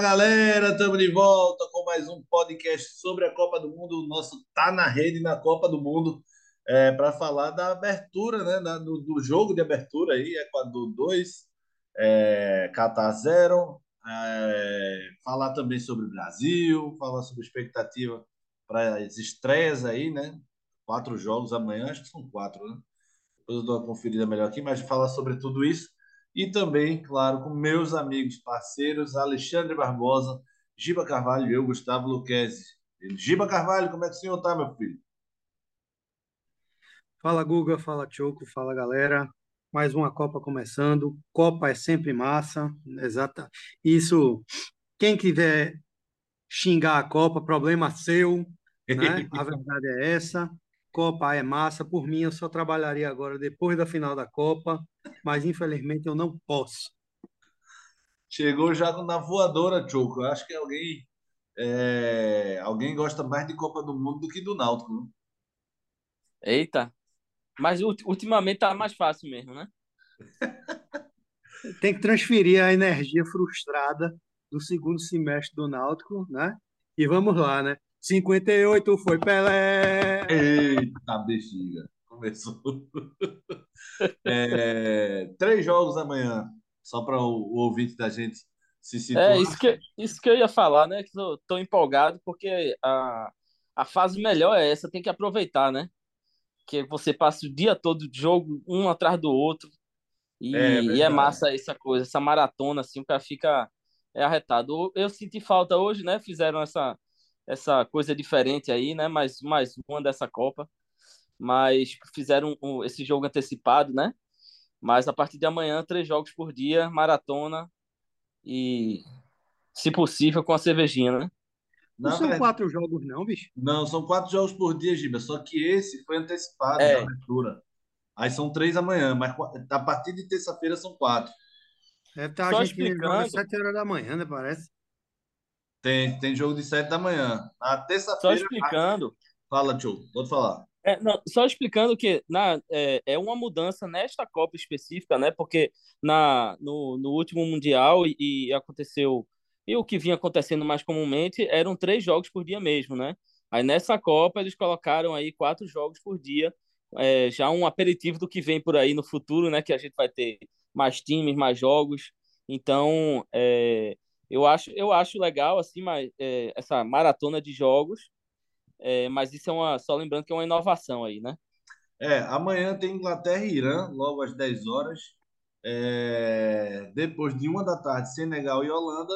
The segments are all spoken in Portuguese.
Galera, estamos de volta com mais um podcast sobre a Copa do Mundo. O nosso tá na rede na Copa do Mundo é, para falar da abertura, né, da- do, do jogo de abertura aí, Equador 2, é, Catar 0. é, falar também sobre o Brasil, falar sobre expectativa para as estreias aí, né? Quatro jogos amanhã, acho que são quatro, né? Depois eu dou uma conferida melhor aqui, mas falar sobre tudo isso. E também, claro, com meus amigos, parceiros, Alexandre Barbosa, Giba Carvalho e eu, Gustavo Luquezzi. Giba Carvalho, como é que o senhor tá, meu filho? Fala Guga, fala Choco, fala galera. Mais uma Copa começando. Copa é sempre massa, exata. Isso, quem quiser xingar a Copa, problema seu, né? A verdade é essa. Copa é massa. Por mim, eu só trabalharia agora depois da final da Copa, mas infelizmente eu não posso. Chegou já na voadora, Choco. Eu acho que alguém, é, alguém gosta mais de Copa do Mundo do que do Náutico. né? Eita, mas ulti- ultimamente tá mais fácil mesmo, né? Tem que transferir a energia frustrada do segundo semestre do Náutico, né? E vamos lá, né? 58 foi Pelé. Eita, bexiga. Começou. É, três jogos amanhã, só para o, o ouvinte da gente se situar. É, isso que, isso que eu ia falar, né? Que eu tô empolgado porque a, a fase melhor é essa, tem que aproveitar, né? Que você passa o dia todo de jogo, um atrás do outro, É e, e é massa essa coisa, essa maratona, assim, o cara fica é arretado. Eu, eu senti falta hoje, né? Fizeram essa, essa coisa diferente aí, né? Mais, mais uma dessa Copa, mas fizeram um- esse jogo antecipado, né? Mas a partir de amanhã, três jogos por dia, maratona e, se possível, com a cervejinha, né? Não Na são verdade, quatro jogos, não, bicho. não, são quatro jogos por dia, Giba, só que esse foi antecipado da É, abertura. Aí são três amanhã, mas a partir de terça-feira são quatro. É, tá, a só joga às explicando, sete horas da manhã, né? Parece. Tem, tem jogo de sete da manhã. Na só terça-feira, explicando, fala, tio, pode falar. é, não, só explicando que na, é, é uma mudança nesta Copa específica, né? Porque na, no, no último Mundial e, e aconteceu, e o que vinha acontecendo mais comumente eram três jogos por dia mesmo, né? Aí nessa Copa eles colocaram aí quatro jogos por dia, é, já um aperitivo do que vem por aí no futuro, né? Que a gente vai ter mais times, mais jogos. Então, é, eu acho, eu acho legal assim, mas, é, essa maratona de jogos. É, mas isso é uma. Só lembrando que é uma inovação aí, né? É, amanhã tem Inglaterra e Irã, logo às 10 horas. É, depois de uma da tarde, Senegal e Holanda.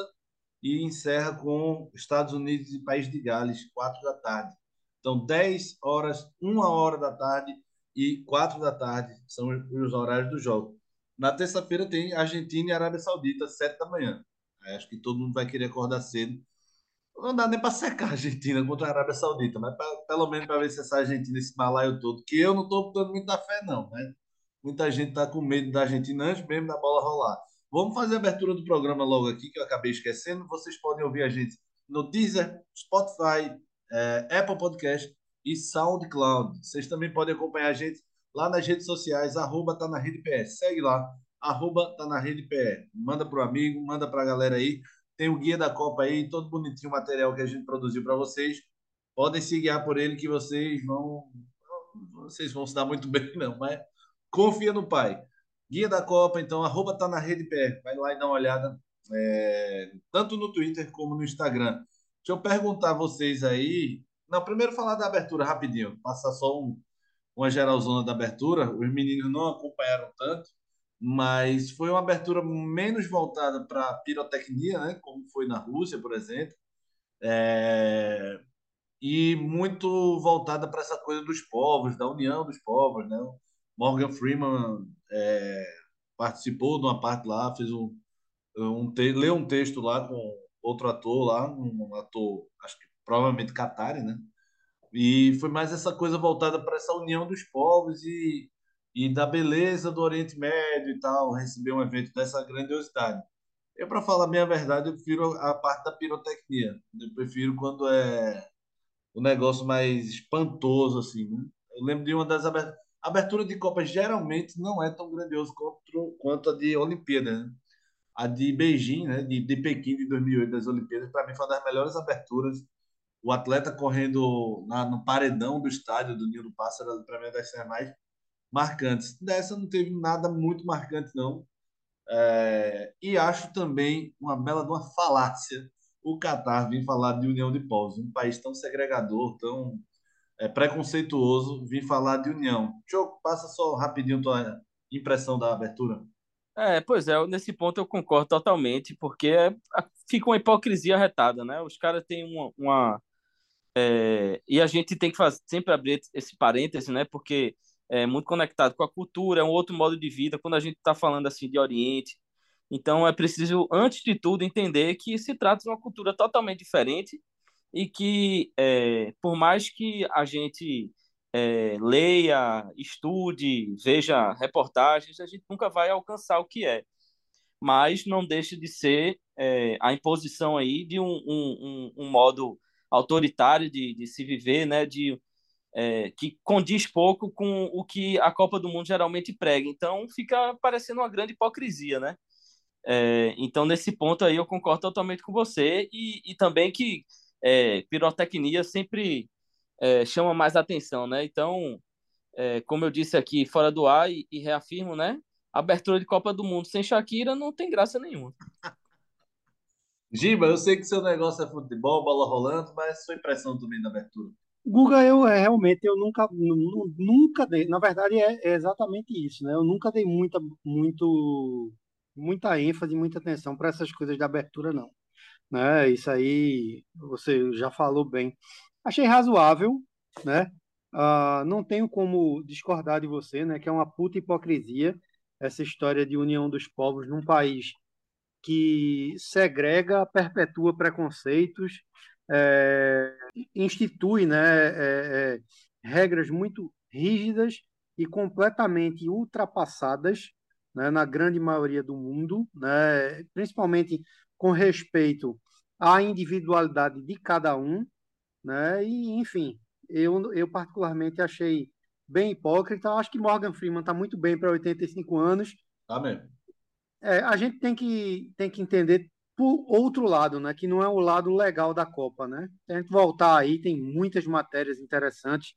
E encerra com Estados Unidos e País de Gales, 4 da tarde. Então, 10 horas, uma hora da tarde e 4 da tarde são os horários do jogo. Na terça-feira tem Argentina e Arábia Saudita, 7 da manhã. Aí Acho que todo mundo vai querer acordar cedo. Não dá nem para secar a Argentina contra a Arábia Saudita, mas pra- pelo menos para ver se essa Argentina, esse balaio todo, que eu não estou dando muita fé, não, né? Muita gente está com medo da Argentina antes mesmo da bola rolar. Vamos fazer a abertura do programa logo aqui, que eu acabei esquecendo. Vocês podem ouvir a gente no Deezer, Spotify, eh, Apple Podcast e SoundCloud. Vocês também podem acompanhar a gente lá nas redes sociais, arroba tá na rede PE. Segue lá, arroba tá na rede PE. Manda pro amigo, manda pra galera aí. Tem o guia da Copa aí, todo bonitinho o material que a gente produziu para vocês. Podem se guiar por ele que vocês vão vocês vão se dar muito bem, não, mas confia no pai. Guia da Copa, então, arroba tá na rede pé. Vai lá e dá uma olhada, é, tanto no Twitter como no Instagram. Deixa eu perguntar a vocês aí. Não, primeiro falar da abertura rapidinho, passar só um, uma geralzona da abertura. Os meninos não acompanharam tanto, mas foi uma abertura menos voltada para pirotecnia, né? Como foi na Rússia, por exemplo. É, e muito voltada para essa coisa dos povos, da união dos povos, né? Morgan Freeman é, participou de uma parte lá, fez um, um te, leu um texto lá com outro ator lá, um ator, acho que provavelmente Qatari, né? E foi mais essa coisa voltada para essa união dos povos e, e da beleza do Oriente Médio e tal, receber um evento dessa grandiosidade. Eu, para falar a minha verdade, eu prefiro a parte da pirotecnia. Eu prefiro quando é o negócio mais espantoso, assim, né? Eu lembro de uma das aberturas. Abertura de Copa geralmente não é tão grandioso quanto, quanto a de Olimpíada, né? a de Beijing, né, de, de Pequim de 2008 das Olimpíadas, para mim foi uma das melhores aberturas. O atleta correndo na, no paredão do estádio do do Pássaro, para mim é das cenas mais marcantes. Dessa não teve nada muito marcante, não. É, e acho também uma bela uma falácia o Catar vir falar de união de povos, um país tão segregador, tão é, preconceituoso, vir falar de união. Choco, passa só rapidinho tua impressão da abertura. É, pois é, nesse ponto eu concordo totalmente, porque é, fica uma hipocrisia retada, né? Os caras têm uma. uma é, e a gente tem que fazer, sempre abrir esse parêntese, né? Porque é muito conectado com a cultura, é um outro modo de vida, quando a gente está falando assim de Oriente. Então é preciso, antes de tudo, entender que se trata de uma cultura totalmente diferente e que, é, por mais que a gente é, leia, estude, veja reportagens, a gente nunca vai alcançar o que é. Mas não deixa de ser é, a imposição aí de um, um, um, modo autoritário de, de se viver, né? De, é, que condiz pouco com o que a Copa do Mundo geralmente prega. Então fica parecendo uma grande hipocrisia, né? É, então nesse ponto aí eu concordo totalmente com você e, e também que é, pirotecnia sempre é, chama mais atenção, né? Então, é, como eu disse aqui, fora do ar e, e reafirmo, né? Abertura de Copa do Mundo sem Shakira não tem graça nenhuma. Giba, eu sei que seu negócio é futebol, bola rolando, mas sua impressão também da abertura. Guga, eu é, realmente eu nunca, nunca dei, na verdade é, é, exatamente isso, né? Eu nunca dei muita, muito, muita ênfase, muita atenção para essas coisas da abertura, não. Né? Isso aí você já falou bem achei razoável, né? Uh, não tenho como discordar de você, né? Que é uma puta hipocrisia essa história de união dos povos num país que segrega, perpetua preconceitos, é, institui, né? É, é, regras muito rígidas e completamente ultrapassadas, né, na grande maioria do mundo, né, principalmente com respeito à individualidade de cada um, né? E, enfim, eu, eu particularmente achei bem hipócrita. Acho que Morgan Freeman está muito bem para 85 anos. Tá mesmo. É, a gente tem que, tem que entender por outro lado, né? Que não é o lado legal da Copa, né? A gente voltar aí, tem muitas matérias interessantes,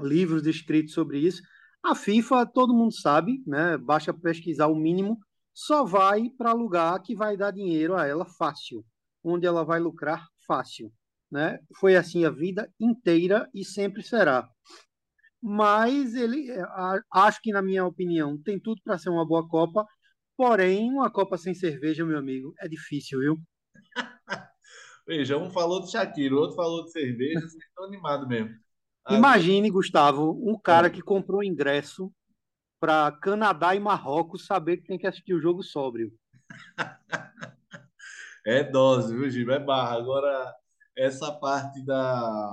livros escritos sobre isso. A FIFA, todo mundo sabe, né? Basta pesquisar o mínimo, só vai para lugar que vai dar dinheiro a ela fácil, onde ela vai lucrar fácil né? Foi assim a vida inteira e sempre será. Mas ele, é, acho que na minha opinião, tem tudo para ser uma boa Copa. Porém, uma Copa sem cerveja, meu amigo, é difícil, viu? Veja, um falou de Shakira, o outro falou de cerveja, vocês estão animados mesmo. Imagine, Gustavo, um cara que comprou ingresso para Canadá e Marrocos saber que tem que assistir o jogo sóbrio. é dose, viu, Gil? É barra. Agora, essa parte da,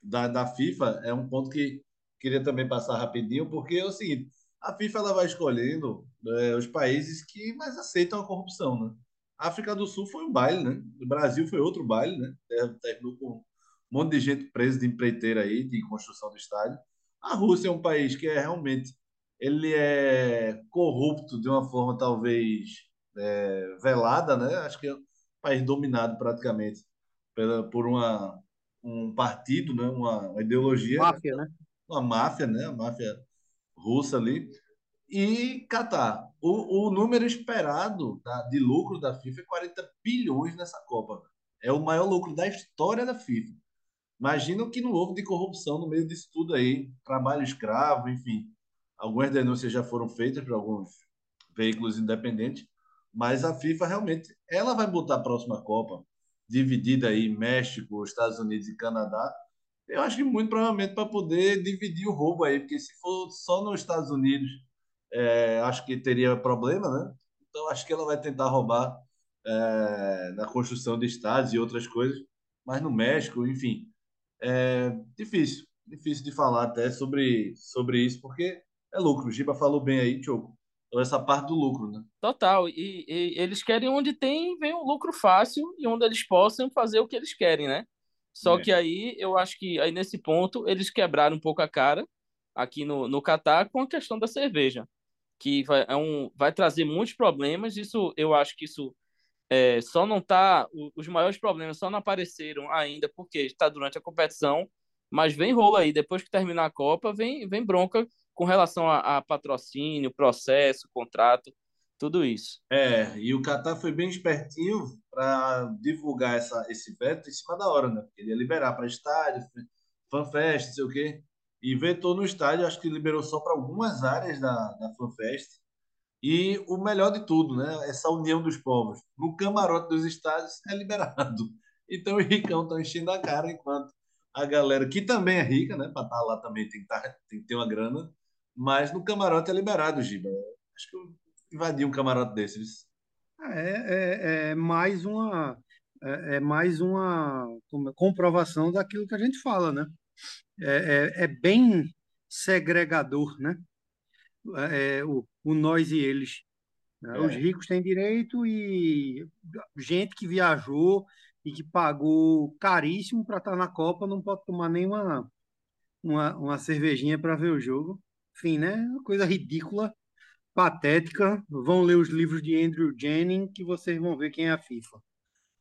da, da FIFA é um ponto que queria também passar rapidinho, porque é o seguinte, a FIFA ela vai escolhendo é, os países que mais aceitam a corrupção, né? A África do Sul foi um baile, né? O Brasil foi outro baile, né? Terminou com um monte de gente presa de empreiteira aí, de construção do estádio. A Rússia é um país que é realmente ele é corrupto de uma forma talvez é, velada, né? Acho que é um país dominado praticamente pela, por uma, um partido, né? uma, uma ideologia. Máfia, né? Uma máfia, né? A máfia russa ali. E Catar. O, o número esperado de lucro da FIFA é 40 bilhões nessa Copa. É o maior lucro da história da FIFA. Imagina que não houve de corrupção no meio disso tudo aí. Trabalho escravo, enfim. Algumas denúncias já foram feitas por alguns veículos independentes. Mas a FIFA realmente ela vai botar a próxima Copa dividida aí México, Estados Unidos e Canadá, eu acho que muito provavelmente para poder dividir o roubo aí, porque se for só nos Estados Unidos, é, acho que teria problema, né? Então acho que ela vai tentar roubar é, na construção de estados e outras coisas, mas no México, enfim, é difícil, difícil de falar até sobre, sobre isso, porque é lucro. O Giba falou bem aí, Tioco essa parte do lucro, né? Total. E, e, eles querem onde tem, vem um lucro fácil e onde eles possam fazer o que eles querem, né? Só é. que aí eu acho que aí nesse ponto eles quebraram um pouco a cara aqui no, no Catar com a questão da cerveja. que vai, é um, vai trazer muitos problemas. Isso eu acho que isso é, só não tá. Os maiores problemas só não apareceram ainda porque está durante a competição, mas vem rolo aí. Depois que terminar a Copa, vem, vem bronca com relação a, a patrocínio, processo, contrato, tudo isso. É, e o Qatar foi bem espertinho para divulgar essa, esse veto em cima da hora, né? Ele ia liberar para estádio, fanfest, sei o quê. E vetou no estádio, acho que liberou só para algumas áreas da, da fanfest. E o melhor de tudo, né? Essa união dos povos. No camarote dos estádios é liberado. Então o Ricão está enchendo a cara, enquanto a galera, que também é rica, né? Para estar tá lá também tem que, tá, tem que ter uma grana. Mas no camarote é liberado, Giba. Acho que invadi um camarote desses. É, é, é mais uma é, é, mais uma comprovação daquilo que a gente fala, né? É, é, é bem segregador, né? É, o, o nós e eles. Né? Os ricos têm direito e gente que viajou e que pagou caríssimo para estar na Copa não pode tomar nenhuma uma, uma cervejinha para ver o jogo. Enfim, né? Uma coisa ridícula, patética. Vão ler os livros de Andrew Jennings que vocês vão ver quem é a FIFA.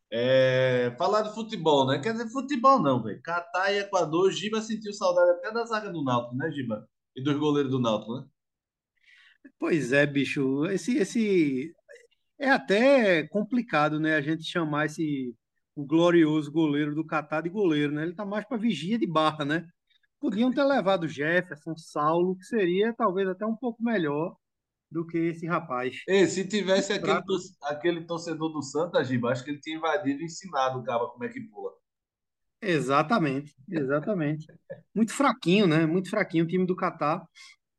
É, falar de futebol, né? Quer dizer, futebol não, velho. Catar e Equador, Giba sentiu saudade até da zaga do Náutico, né, Giba? E dos goleiros do Náutico, né? Pois é, bicho. Esse, esse é até complicado, né? A gente chamar esse o glorioso goleiro do Catar de goleiro, né? Ele tá mais para vigia de barra, né? Podiam ter levado Jefferson, Saulo, que seria talvez até um pouco melhor do que esse rapaz. E se tivesse aquele, aquele torcedor do Santa, Giba, acho que ele tinha invadido e ensinado o Caba como é que pula. Exatamente, exatamente. Muito fraquinho, né? Muito fraquinho o time do Catar.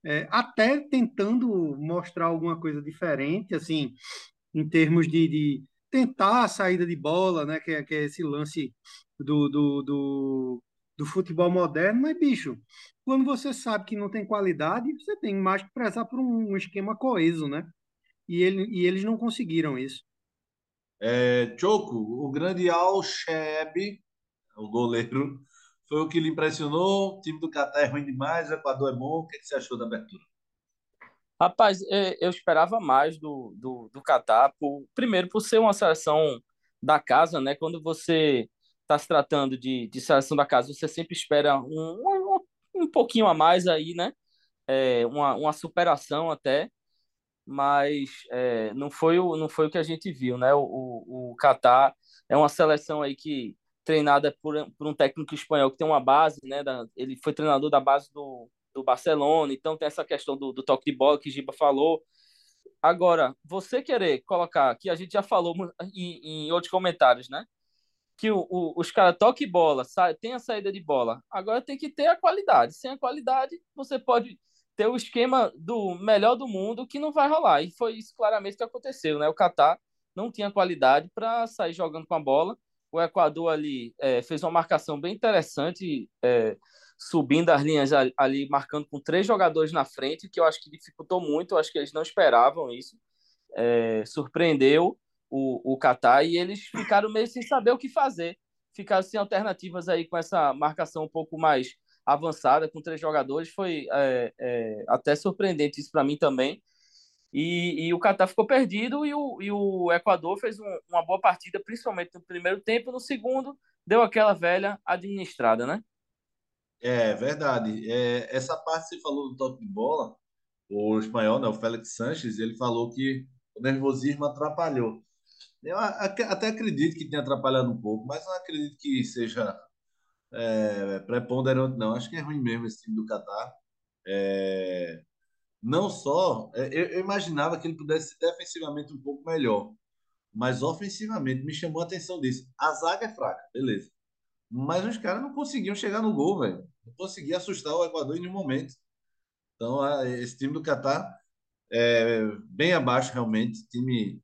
É, até tentando mostrar alguma coisa diferente, assim, em termos de, de tentar a saída de bola, né? Que é, que é esse lance do, do, do do futebol moderno, mas, bicho, quando você sabe que não tem qualidade, você tem mais que prezar por um esquema coeso, né? E, ele, e eles não conseguiram isso. É, Choco, o grande Al-Sheb, o goleiro, foi o que lhe impressionou. O time do Catar é ruim demais, o Equador é bom. O que, é que você achou da abertura? Rapaz, é, eu esperava mais do, do, do Catar, por, primeiro por ser uma seleção da casa, né? Quando você está se tratando de, de seleção da casa, você sempre espera um, um, um pouquinho a mais aí, né? É, uma, uma superação até, mas é, não, foi o, não foi o que a gente viu, né? O, o, o Qatar é uma seleção aí que treinada por, por um técnico espanhol que tem uma base, né? Da, ele foi treinador da base do, do Barcelona, então tem essa questão do, do toque de bola que Giba falou. Agora, você querer colocar, que a gente já falou em, em outros comentários, né? Que o, o, os caras toquem bola, tem a saída de bola. Agora tem que ter a qualidade. Sem a qualidade, você pode ter o esquema do melhor do mundo que não vai rolar. E foi isso claramente que aconteceu, né? O Catar não tinha qualidade para sair jogando com a bola. O Equador ali é, fez uma marcação bem interessante, é, subindo as linhas ali, marcando com três jogadores na frente, que eu acho que dificultou muito. Eu acho que eles não esperavam isso. É, surpreendeu o, o Qatar e eles ficaram meio sem saber o que fazer. Ficaram sem alternativas aí com essa marcação um pouco mais avançada, com três jogadores. Foi é, é, até surpreendente isso para mim também. E, e, o Qatar ficou perdido e o, e o Equador fez um, uma boa partida, principalmente no primeiro tempo. No segundo, deu aquela velha administrada, né? É verdade. É, essa parte que você falou do toque de bola, o espanhol, né, o Félix Sanches, ele falou que o nervosismo atrapalhou. Eu até acredito que tenha atrapalhado um pouco, mas não acredito que seja é, preponderante, não. Acho que é ruim mesmo esse time do Catar. É, não só, é, eu, eu, imaginava que ele pudesse ser defensivamente um pouco melhor, mas ofensivamente me chamou a atenção disso. A zaga é fraca, beleza. Mas os caras não conseguiam chegar no gol, velho. Não conseguiam assustar o Equador em nenhum momento. Então, esse time do Catar é bem abaixo, realmente. Time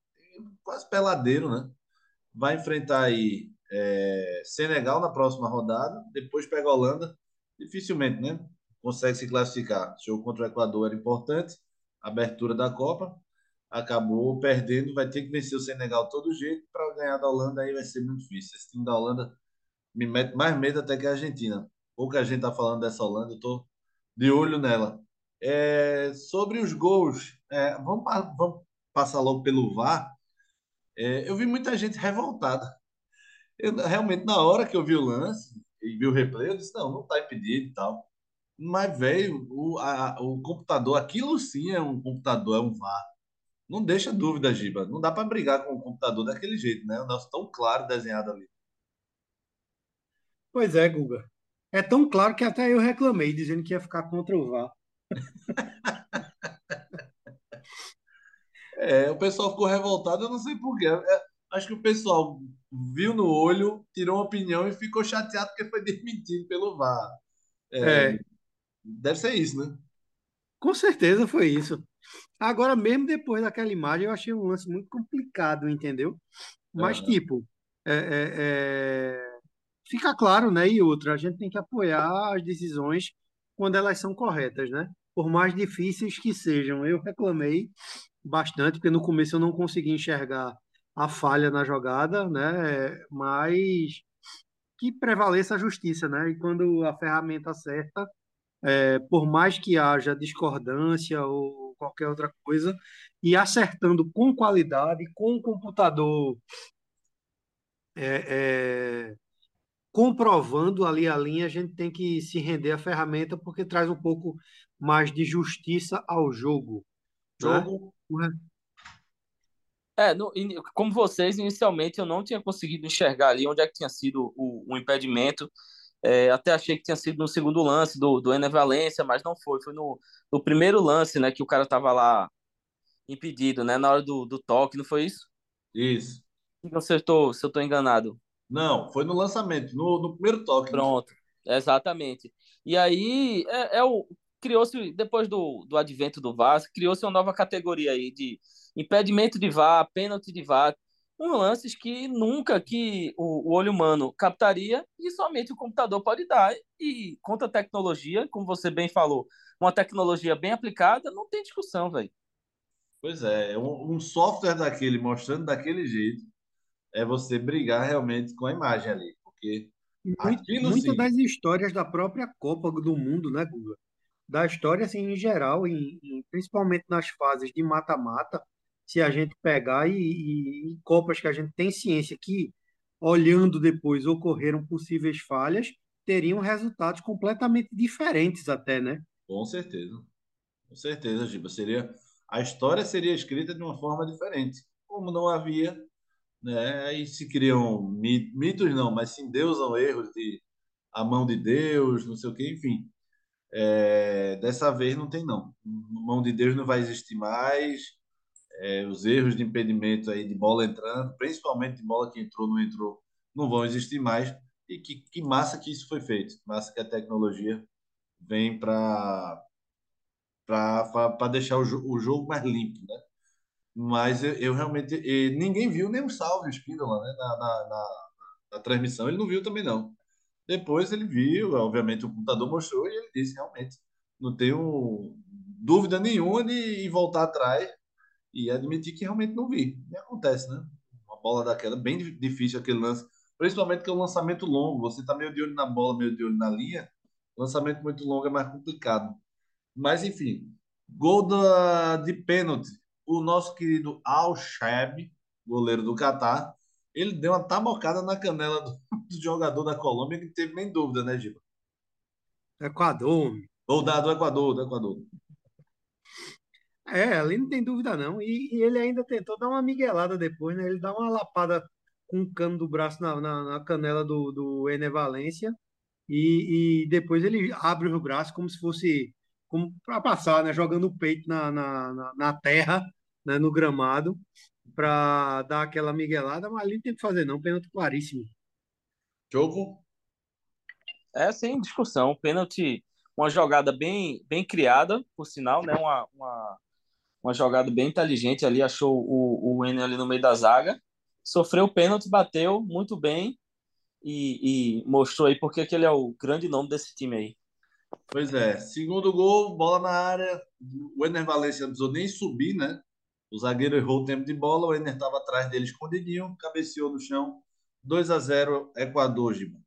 quase peladeiro, né? Vai enfrentar aí é, Senegal na próxima rodada, depois pega a Holanda. Dificilmente, né? Consegue se classificar. O jogo contra o Equador era importante, abertura da Copa. Acabou perdendo, vai ter que vencer o Senegal todo jeito. Para ganhar da Holanda aí vai ser muito difícil. Esse time da Holanda me mete mais medo até que a Argentina. Pouca gente tá falando dessa Holanda, eu tô de olho nela. É, sobre os gols, é, vamos, vamos, passar logo pelo VAR. É, eu vi muita gente revoltada. Eu, realmente, na hora que eu vi o lance e vi o replay, eu disse: não, não está impedido e tal. Mas, velho, o, a, o computador, aquilo sim é um computador, é um VAR. Não deixa dúvida, Giba. Não dá para brigar com o computador daquele jeito, né? O nosso tão claro desenhado ali. Pois é, Guga. É tão claro que até eu reclamei, dizendo que ia ficar contra o VAR. é, o pessoal ficou revoltado, eu não sei porquê. É, acho que o pessoal viu no olho, tirou uma opinião e ficou chateado porque foi demitido pelo VAR. É, é. Deve ser isso, né? Com certeza foi isso. Agora, mesmo depois daquela imagem, eu achei um lance muito complicado, entendeu? Mas, tipo, é, é, fica claro, né? E outra, a gente tem que apoiar as decisões quando elas são corretas, né? Por mais difíceis que sejam. Eu reclamei bastante, porque no começo eu não consegui enxergar a falha na jogada, né? Mas que prevaleça a justiça, né? E quando a ferramenta certa, é, por mais que haja discordância ou qualquer outra coisa, e acertando com qualidade, com o computador é, é, comprovando ali a linha, a gente tem que se render à ferramenta porque traz um pouco mais de justiça ao jogo. Né? Jogo. É, no, como vocês, inicialmente eu não tinha conseguido enxergar ali onde é que tinha sido o, o impedimento. É, até achei que tinha sido no segundo lance do, do Ener Valência, mas não foi. Foi no, no primeiro lance, né, que o cara tava lá impedido, né, na hora do, do toque, não foi isso? Isso. Não sei se eu tô, se eu tô enganado. Não, foi no lançamento, no, no primeiro toque. Pronto, exatamente. E aí, é, é o criou-se, depois do, do advento do VAR, criou-se uma nova categoria aí de impedimento de VAR, pênalti de VAR, um lances que nunca que o, o, olho humano captaria e somente o computador pode dar. E contra a tecnologia, como você bem falou, uma tecnologia bem aplicada, não tem discussão, velho. Pois é, um, um software daquele mostrando daquele jeito é você brigar realmente com a imagem ali, porque Muitas das histórias da própria Copa do Mundo, né, Guga? Da história, assim, em geral, em, em principalmente nas fases de mata-mata, se a gente pegar e, e, Copas que a gente tem ciência que, olhando depois, ocorreram possíveis falhas, teriam resultados completamente diferentes até, né? Com certeza. Com certeza, Giba. Seria, a história seria escrita de uma forma diferente. Como não havia, né? Aí se criam mitos, não, mas se endeusam erros de a mão de Deus, não sei o que, enfim. É, dessa vez não tem, não. Mão de Deus não vai existir mais é, os erros de impedimento aí de bola entrando, principalmente de bola que entrou, não entrou, não vão existir mais. E que, que massa que isso foi feito, massa que a tecnologia vem para para deixar o, o, jogo mais limpo, né? Mas eu, eu realmente ninguém viu nem o salve Espíndola, né? Na, na, na, na, transmissão ele não viu também não. Depois ele viu, obviamente o computador mostrou e ele disse realmente não tenho dúvida nenhuma de voltar atrás e admitir que realmente não vi. E acontece, né? Uma bola daquela, bem difícil aquele lance, principalmente que é um lançamento longo. Você tá meio de olho na bola, meio de olho na linha. Lançamento muito longo é mais complicado. Mas, enfim, gol da, de pênalti. O nosso querido Al-Shab, goleiro do Catar, ele deu uma tabocada na canela do, jogador da Colômbia que teve nem dúvida, né, Giba? Equador. Ou da, do Equador, do Equador. É, ali não tem dúvida não. E, e, ele ainda tentou dar uma miguelada depois, né? Ele dá uma lapada com o cano do braço na, na, na canela do, do Ener Valência e, e, depois ele abre o braço como se fosse como para passar, né? Jogando o peito na, na, na, terra, né? no gramado, para dar aquela miguelada, mas ali não tem que fazer não, pênalti claríssimo. Jogo? É, sem discussão. Pênalti, uma jogada bem, bem criada, por sinal, né? Uma, uma, uma jogada bem inteligente ali, achou o, o Ener ali no meio da zaga, sofreu o pênalti, bateu muito bem e, e mostrou aí porque que ele é o grande nome desse time aí. Pois é, segundo gol, bola na área, o Ener Valencia não precisou nem subir, né? O zagueiro errou o tempo de bola, o Ener estava atrás dele escondidinho, cabeceou no chão, 2 a 0 Equador, Giba.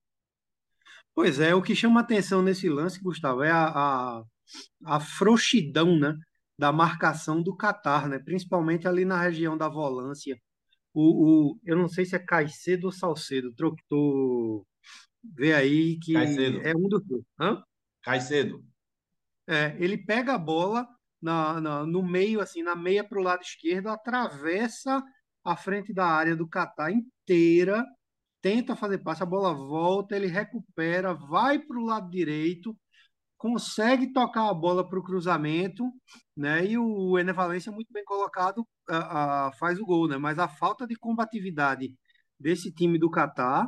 Pois é, o que chama atenção nesse lance, Gustavo, é a, a a frouxidão, né, da marcação do Catar, né, principalmente ali na região da volância. O, o, eu não sei se é Caicedo ou Salcedo, trocou, vê aí que Caicedo. é um dos dois. Hã? Caicedo. É, ele pega a bola na, na- no meio, assim, na meia para o lado esquerdo, atravessa a frente da área do Catar inteira, tenta fazer passe, a bola volta, ele recupera, vai para o lado direito, consegue tocar a bola para o cruzamento, né? E o Ener Valencia, muito bem colocado, a- a- faz o gol, né? Mas a falta de combatividade desse time do Catar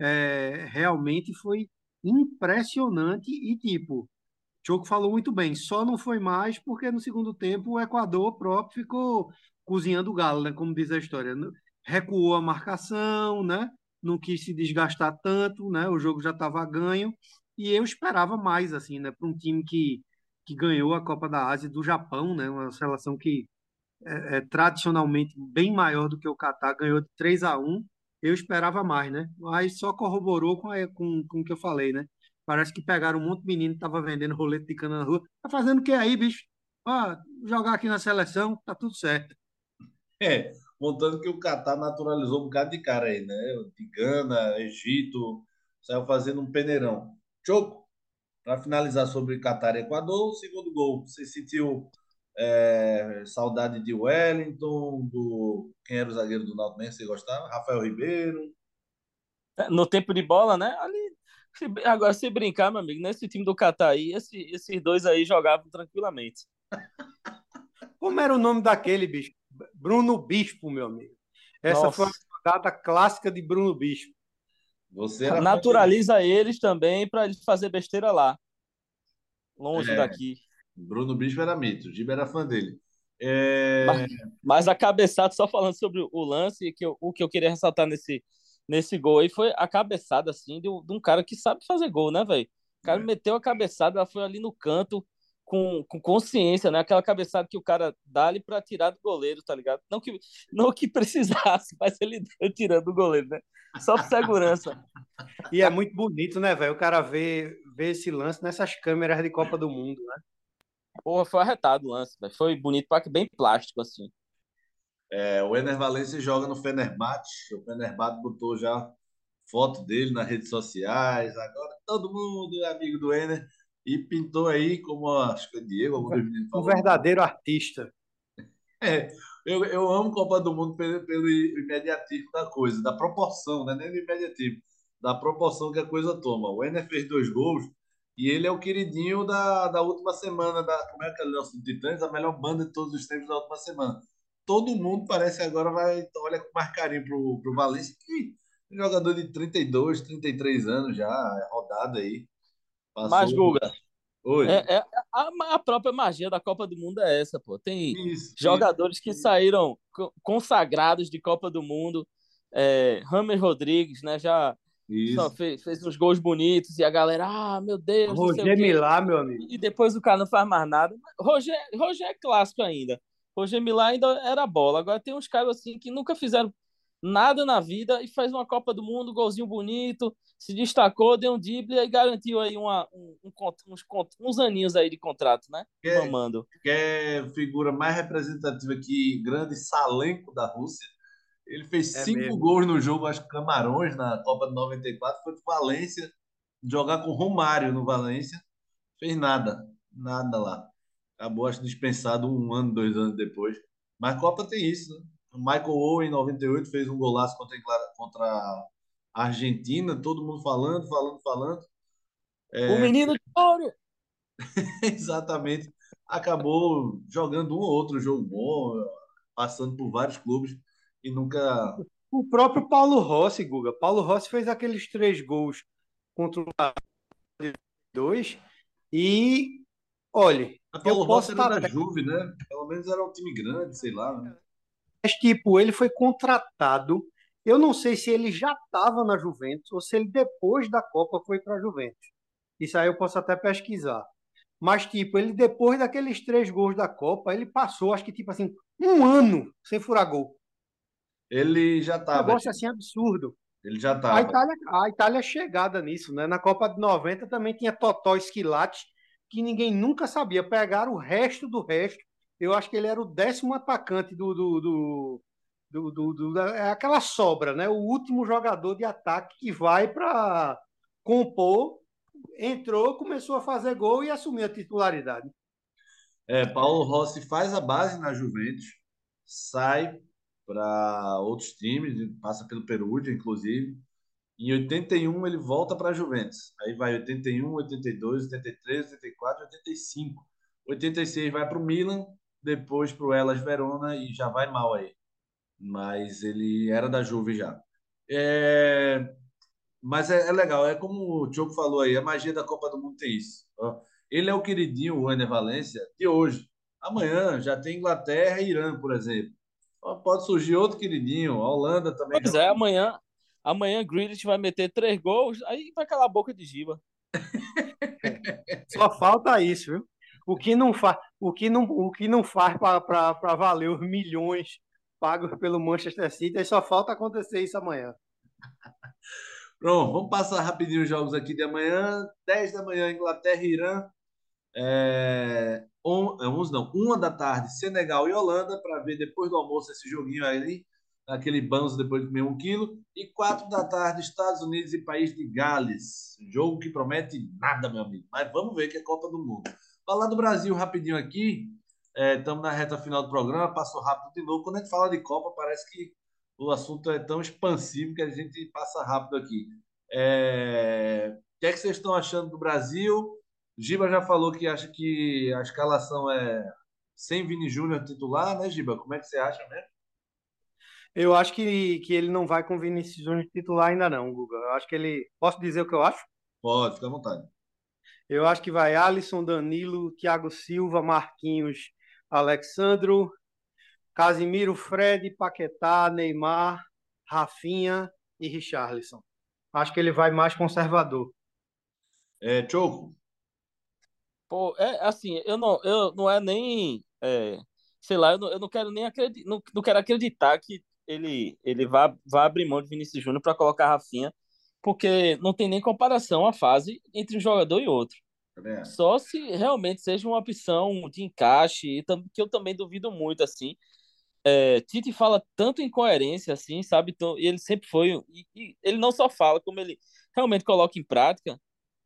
é, realmente foi impressionante e, tipo, Choco falou muito bem, só não foi mais porque no segundo tempo o Equador próprio ficou cozinhando o galo, né? Como diz a história. né? Recuou a marcação, né? Não quis se desgastar tanto, né? O jogo já estava ganho e eu esperava mais, assim, né? Para um time que, que ganhou a Copa da Ásia do Japão, né? Uma seleção que é, é tradicionalmente bem maior do que o Catar, ganhou de 3 a 1 eu esperava mais, né? Mas só corroborou com, a- com, com o que eu falei, né? Parece que pegaram um monte de menino que tava vendendo rolete de cana na rua. Tá fazendo o que aí, bicho? Ah, jogar aqui na seleção, tá tudo certo. É, montando que o Catar naturalizou um bocado de cara aí, né? De Gana, Egito, saiu fazendo um peneirão. Choco, para finalizar sobre Catar e Equador, o segundo gol. Você sentiu é, saudade de Wellington, do. Quem era o zagueiro do Náutico mesmo? Você gostava? Rafael Ribeiro. No tempo de bola, né? Ali, agora, se brincar, meu amigo, nesse time do Catar aí, esse- esses dois aí jogavam tranquilamente. Como era o nome daquele, bicho? Bruno Bispo, meu amigo. Essa foi uma Nossa. jogada clássica de Bruno Bispo. Você Naturaliza eles também para eles fazer besteira lá, longe É. daqui. Bruno Bispo era mito, o Giba era fã dele. É, Mas, mas a cabeçada, só falando sobre o lance, que eu- o que eu queria ressaltar nesse, nesse gol aí foi a cabeçada, assim, de, um- de um cara que sabe fazer gol, né, velho? O cara É. meteu a cabeçada, ela foi ali no canto, com, com consciência, né? Aquela cabeçada que o cara dá ali pra tirar do goleiro, tá ligado? Não que, não que precisasse, mas ele deu tirando do goleiro, né? Só por segurança. E é muito bonito, né, velho? O cara vê, vê esse lance nessas câmeras de Copa do Mundo, né? Porra, foi arretado o lance, velho. Foi bonito, pra- bem plástico, assim. é, o Ener Valencia joga no Fenerbahçe. O Fenerbahçe botou já foto dele nas redes sociais. Agora todo mundo é amigo do Ener. E pintou aí, como acho que o Diego, algum dos meninos Um falou. verdadeiro artista. É, eu, eu amo Copa do Mundo pelo, pelo imediatismo da coisa, da proporção, né? Nem do imediatismo, da proporção que a coisa toma. O Ener fez dois gols e ele é o queridinho da, da última semana, da, como é que é o Nelson Titãs? A melhor banda de todos os tempos da última semana. Todo mundo parece agora vai, olha com mais carinho pro, pro Valência, que é um jogador de 32, 33 anos já, é rodado aí. Passou... Mas, Guga, Oi. é, é- a, a própria magia da Copa do Mundo é essa, pô. Tem Isso, jogadores que saíram co- consagrados de Copa do Mundo. É, Rames Rodrigues, né? Já isso. fez, fez uns gols bonitos e a galera, ah, meu Deus, Roger. Milá, meu amigo. E depois o cara não faz mais nada. Roger, Roger é clássico ainda. Roger Milá ainda era bola. Agora tem uns caras assim que nunca fizeram nada na vida e faz uma Copa do Mundo, golzinho bonito, se destacou, deu um drible e garantiu aí uma, um, um uns, uns aninhos aí de contrato, né? É. Mamando. que é figura mais representativa que grande Salenko da Rússia. Ele fez É cinco mesmo. gols no jogo, acho que Camarões, na Copa de 94, foi para Valência, jogar com Romário no Valência. Fez nada, nada lá. Acabou, acho, dispensado um ano, dois anos depois. Mas Copa tem isso, né? O Michael Owen, em 98, fez um golaço contra, contra a Argentina, todo mundo falando, falando, falando. O menino de ouro! Exatamente. Acabou jogando um ou outro jogo bom, passando por vários clubes e nunca. O próprio Paulo Rossi, Guga. Paulo Rossi fez aqueles três gols contra o dois e olhe, A Paulo Eu posso Rossi era da Juve, né? Pelo menos era um time grande, sei lá. Né? Mas tipo, ele foi contratado. Eu não sei se ele já estava na Juventus ou se ele depois da Copa foi para a Juventus. Isso aí eu posso até pesquisar. Mas tipo, ele depois daqueles três gols da Copa, ele passou, acho que tipo assim, um ano sem furar gol. Ele já Um estava. negócio assim absurdo. Ele já A estava. Itália, a Itália é chegada nisso, né? Na Copa de 90 também tinha Totó Esquilate, que ninguém nunca sabia. Pegaram o resto do resto. Eu acho que ele era o décimo atacante do, do, do, do, do, do é aquela sobra, né? O último jogador de ataque que vai para compor, entrou, começou a fazer gol e assumiu a titularidade. É, Paulo Rossi faz a base na Juventus, sai para outros times, passa pelo Perugia, inclusive. Em 81 ele volta para a Juventus. Aí vai 81, 82, 83, 84, 85. 86 vai para o Milan, depois para o Elas Verona e já vai mal aí. Mas ele era da Juve já. É... Mas é, é, legal, é como o Diogo falou aí, a magia da Copa do Mundo tem isso. Ele é o queridinho, o Ener Valência, de hoje. Amanhã já tem Inglaterra e Irã, por exemplo. Pode surgir outro queridinho, a Holanda também. Pois é, amanhã, amanhã Grealish vai meter três gols, aí vai calar a boca de Giba. Só falta isso, viu? O que não faz, o que não, o que não faz para valer os milhões pagos pelo Manchester City, só falta acontecer isso amanhã. Pronto, vamos passar rapidinho os jogos aqui de amanhã. 10 da manhã, Inglaterra e Irã. É, 11 é, não, uma da tarde, Senegal e Holanda, para ver depois do almoço esse joguinho aí, aquele banzo depois de comer um quilo. E quatro da tarde, Estados Unidos e País de Gales. Jogo que promete nada, meu amigo. Mas vamos ver que é Copa do Mundo. Falar do Brasil rapidinho aqui. Estamos é, na reta final do programa, passou rápido de novo. Quando a gente fala de Copa, parece que o assunto é tão expansivo que a gente passa rápido aqui. É... O que é que vocês estão achando do Brasil? Giba já falou que acha que a escalação é sem Vini Júnior titular, né, Giba? Como é que você acha mesmo? Eu acho que, que ele não vai com Vinícius Júnior titular ainda não, Guga. Eu acho que ele... Posso dizer o que eu acho? Pode, fica à vontade. Eu acho que vai Alisson, Danilo, Thiago Silva, Marquinhos, Alexandro, Casimiro, Fred, Paquetá, Neymar, Rafinha e Richarlison. Acho que ele vai mais conservador. É, Choco, Pô, é assim, eu não, eu não é nem, é, sei lá, eu não, eu não quero nem acreditar, não, não quero acreditar que ele, ele vá, vá abrir mão de Vinícius Júnior para colocar Rafinha, porque não tem nem comparação a fase entre um jogador e outro. É. Só se realmente seja uma opção de encaixe, que eu também duvido muito, assim. É, Tite fala tanto em coerência, assim, sabe? Então, e ele sempre foi. E, e ele não só fala, como ele realmente coloca em prática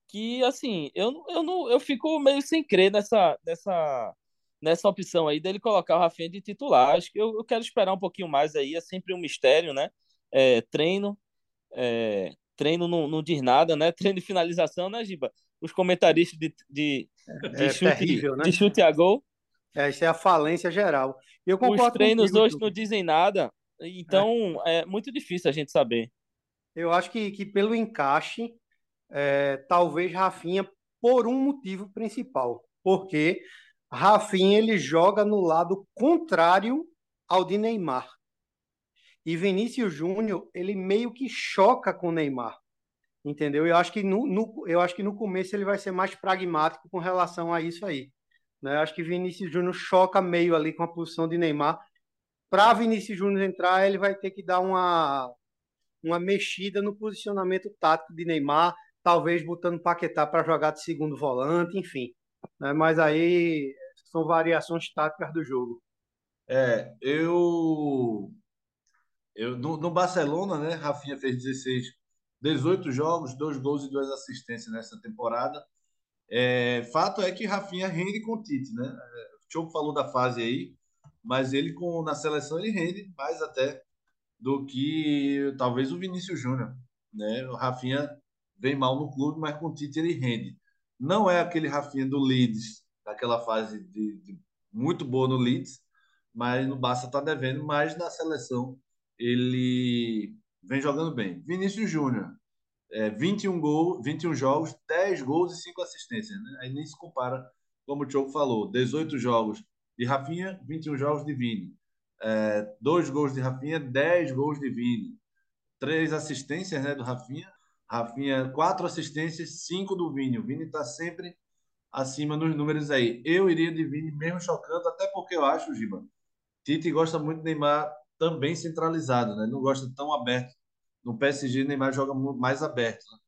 que assim, eu, eu não eu fico meio sem crer nessa nessa nessa opção aí dele colocar o Rafinha de titular. Acho que eu, eu quero esperar um pouquinho mais aí, é sempre um mistério, né? É, treino, é, treino não, não diz nada, né? Treino de finalização, né, Giba? Os comentaristas de, de, de, é, chute, terrível, né? de chute a gol. É, isso é a falência geral. Eu concordo Os treinos hoje não dizem nada, então é. é muito difícil a gente saber. Eu acho que, que pelo encaixe, é, talvez Rafinha por um motivo principal, porque Rafinha ele joga no lado contrário ao de Neymar. E Vinícius Júnior, ele meio que choca com o Neymar. Entendeu? Eu acho que no, no, eu acho que no começo ele vai ser mais pragmático com relação a isso aí. Né? Eu acho que Vinícius Júnior choca meio ali com a posição de Neymar. Para Vinícius Júnior entrar, ele vai ter que dar uma, uma mexida no posicionamento tático de Neymar, talvez botando Paquetá para jogar de segundo volante, enfim. Né? Mas aí são variações táticas do jogo. É, eu. Eu no, no, Barcelona, né? Rafinha fez 16, 18 jogos, dois gols e duas assistências nessa temporada. É, fato é que Rafinha rende com o Tite, né? O Choco falou da fase aí, mas ele com na seleção ele rende mais até do que talvez o Vinícius Júnior, né? O Rafinha vem mal no clube, mas com o Tite ele rende. Não é aquele Rafinha do Leeds, daquela fase de, de muito boa no Leeds, mas no Barça está devendo, mas na seleção ele vem jogando bem. Vinícius Júnior, é, 21, gol, 21 jogos, 10 gols e 5 assistências. Né? Aí nem se compara, como o Diogo falou, 18 jogos de Rafinha, 21 jogos de Vini. É, dois gols de Rafinha, 10 gols de Vini. Três assistências né, do Rafinha, Rafinha, quatro assistências, cinco do Vini. O Vini está sempre acima nos números aí. Eu iria de Vini mesmo chocando, até porque eu acho, Giba, Tite gosta muito de Neymar também centralizado, né? não gosta tão aberto. No PSG, Neymar joga mais aberto. Né?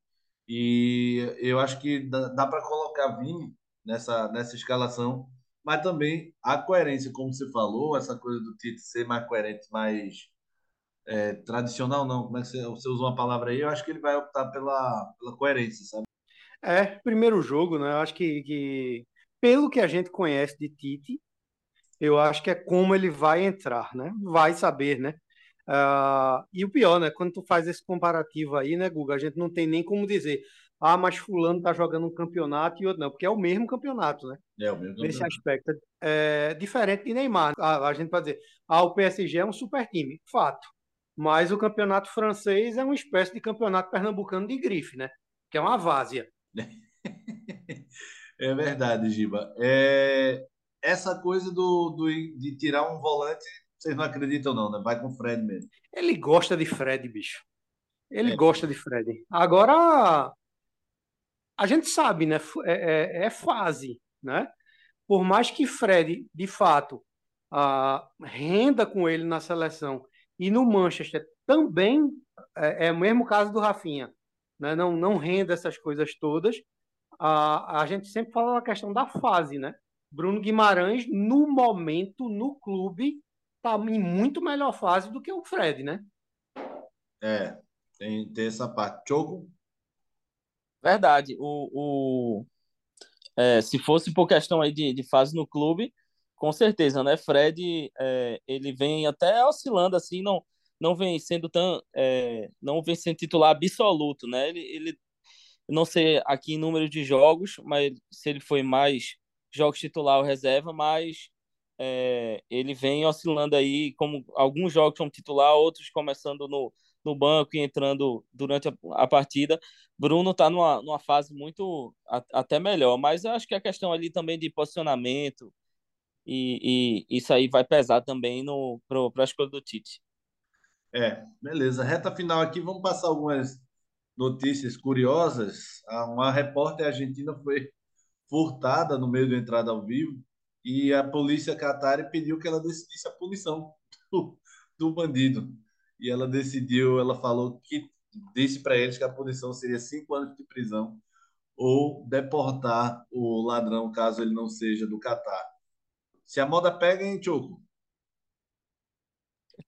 E eu acho que dá, dá para colocar Vini nessa, nessa escalação, mas também a coerência, como você falou, essa coisa do Tite ser mais coerente, mais é, tradicional, não, como é que você, você usa uma palavra aí? Eu acho que ele vai optar pela, pela coerência, sabe? É, primeiro jogo, né? Eu acho que, que, pelo que a gente conhece de Tite, eu acho que é como ele vai entrar, né? Vai saber, né? Uh, e o pior, né? Quando tu faz esse comparativo aí, né, Guga? A gente não tem nem como dizer, ah, mas fulano tá jogando um campeonato e outro não, porque é o mesmo campeonato, né? É o mesmo Nesse campeonato. aspecto. É diferente de Neymar. A, a gente pode dizer, ah, o PSG é um super time, fato. Mas o campeonato francês é uma espécie de campeonato pernambucano de grife, né? Que é uma várzea. É verdade, Giba. É... Essa coisa do, do, de tirar um volante, vocês não acreditam não, né? Vai com o Fred mesmo. Ele gosta de Fred, bicho. Ele é. gosta de Fred. Agora, a gente sabe, né? É, é, é, fase, né? Por mais que Fred, de fato, uh, renda com ele na seleção e no Manchester também é, é o mesmo caso do Rafinha, né? Não, não renda essas coisas todas. Uh, a gente sempre fala da questão da fase, né? Bruno Guimarães, no momento, no clube, está em muito melhor fase do que o Fred, né? É, tem, tem essa parte. Choco? Verdade. O, o, é, se fosse por questão aí de, de fase no clube, com certeza, né? Fred, é, ele vem até oscilando assim, não, não vem sendo tão, é, não vem sendo titular absoluto, né? Ele, ele, não sei aqui em número de jogos, mas se ele foi mais jogos titular ou reserva, mas é, ele vem oscilando aí, como alguns jogos como titular, outros começando no, no banco e entrando durante a, a partida. Bruno está numa, numa fase muito a, até melhor, mas acho que a questão ali também de posicionamento e, e isso aí vai pesar também para a escolha do Tite. É, beleza. Reta final aqui, vamos passar algumas notícias curiosas. Ah, uma repórter argentina foi furtada no meio da entrada ao vivo e a polícia Qatar pediu que ela decidisse a punição do, do bandido. E ela decidiu, ela falou que disse para eles que a punição seria cinco anos de prisão ou deportar o ladrão caso ele não seja do Catar. Se a moda pega, hein, Choco?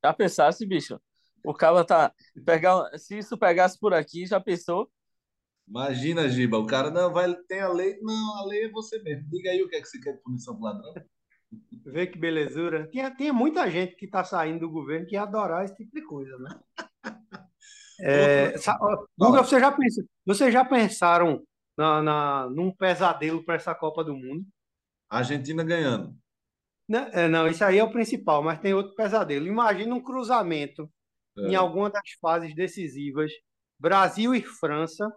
Já pensasse, bicho? O cara tá. Pegar, se isso pegasse por aqui, já pensou? Imagina, Giba, o cara não vai. Tem a lei. Não, a lei é você mesmo. Diga aí o que é que você quer de punição pro ladrão. Vê que belezura. Tinha, tinha muita gente que está saindo do governo que ia adorar esse tipo de coisa, né? É, Guga, você já, pensa, vocês já pensaram na, na, num pesadelo para essa Copa do Mundo? Argentina ganhando. Não, é, não, isso aí é o principal, mas tem outro pesadelo. Imagina um cruzamento é. em alguma das fases decisivas, Brasil e França,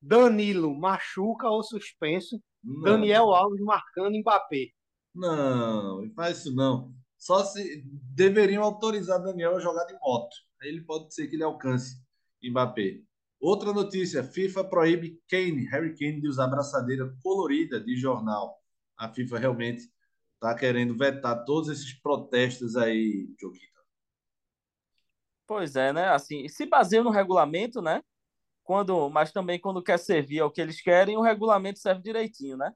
Danilo machuca ou suspenso, não. Daniel Alves marcando Mbappé. Não, faz isso não. Só se deveriam autorizar Daniel a jogar de moto. Aí ele pode ser que ele alcance Mbappé. Outra notícia: FIFA proíbe Kane, Harry Kane, de usar braçadeira colorida de jornal. A FIFA realmente está querendo vetar todos esses protestos aí, Joquita. Pois é, né? Assim, se baseia no regulamento, né? Quando, mas também quando quer servir ao que eles querem, o regulamento serve direitinho, né?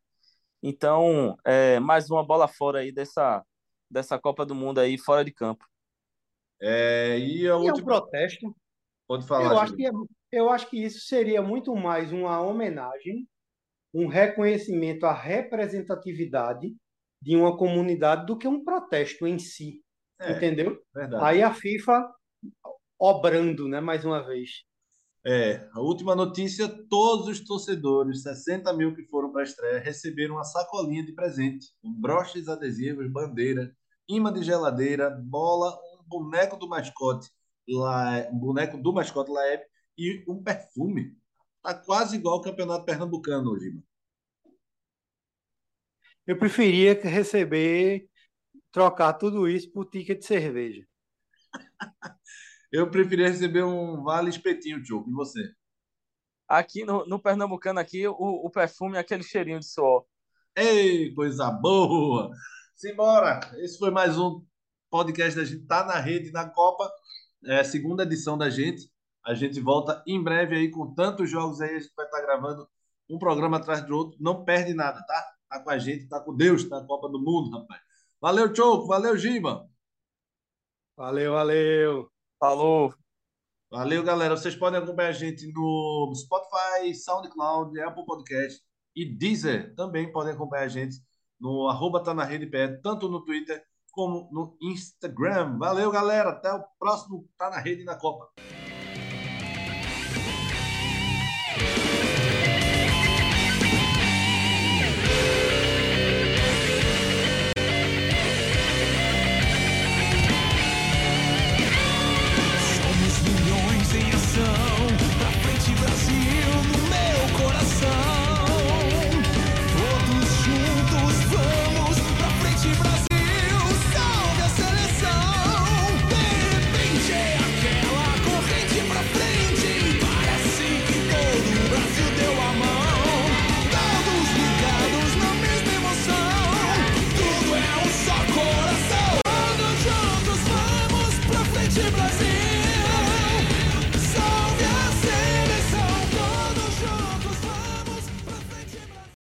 Então, é, mais uma bola fora aí dessa, dessa Copa do Mundo aí, fora de campo. É, e a última... é um protesto. Pode falar. Eu acho, que, é, eu acho que isso seria muito mais uma homenagem, um reconhecimento à representatividade de uma comunidade do que um protesto em si. É, entendeu? Verdade. Aí a FIFA obrando, né, mais uma vez. É, a última notícia: todos os torcedores, 60 mil que foram para a estreia, receberam uma sacolinha de presente, com broches, adesivos, bandeira, imã de geladeira, bola, um boneco do mascote, lá, um boneco do mascote Laeb e um perfume. Tá quase igual ao campeonato pernambucano hoje, mano. Eu preferia receber, trocar tudo isso por ticket de cerveja. Eu preferia receber um vale espetinho, Tio. E você? Aqui no, no Pernambucano, aqui, o, o perfume é aquele cheirinho de suor. Ei, coisa boa! Simbora! Esse foi mais um podcast da gente. Tá na rede, na Copa. É a segunda edição da gente. A gente volta em breve aí com tantos jogos aí. A gente vai estar gravando um programa atrás do outro. Não perde nada, tá? tá com a gente, tá com Deus na Copa do Mundo, rapaz. Valeu, Choco. Valeu, Giba. Valeu, valeu. Falou. Valeu, galera. Vocês podem acompanhar a gente no Spotify, SoundCloud, Apple Podcast e Deezer. Também podem acompanhar a gente no arroba tá na rede pé, tanto no Twitter como no Instagram. Valeu, galera. Até o próximo Tá na Rede na Copa.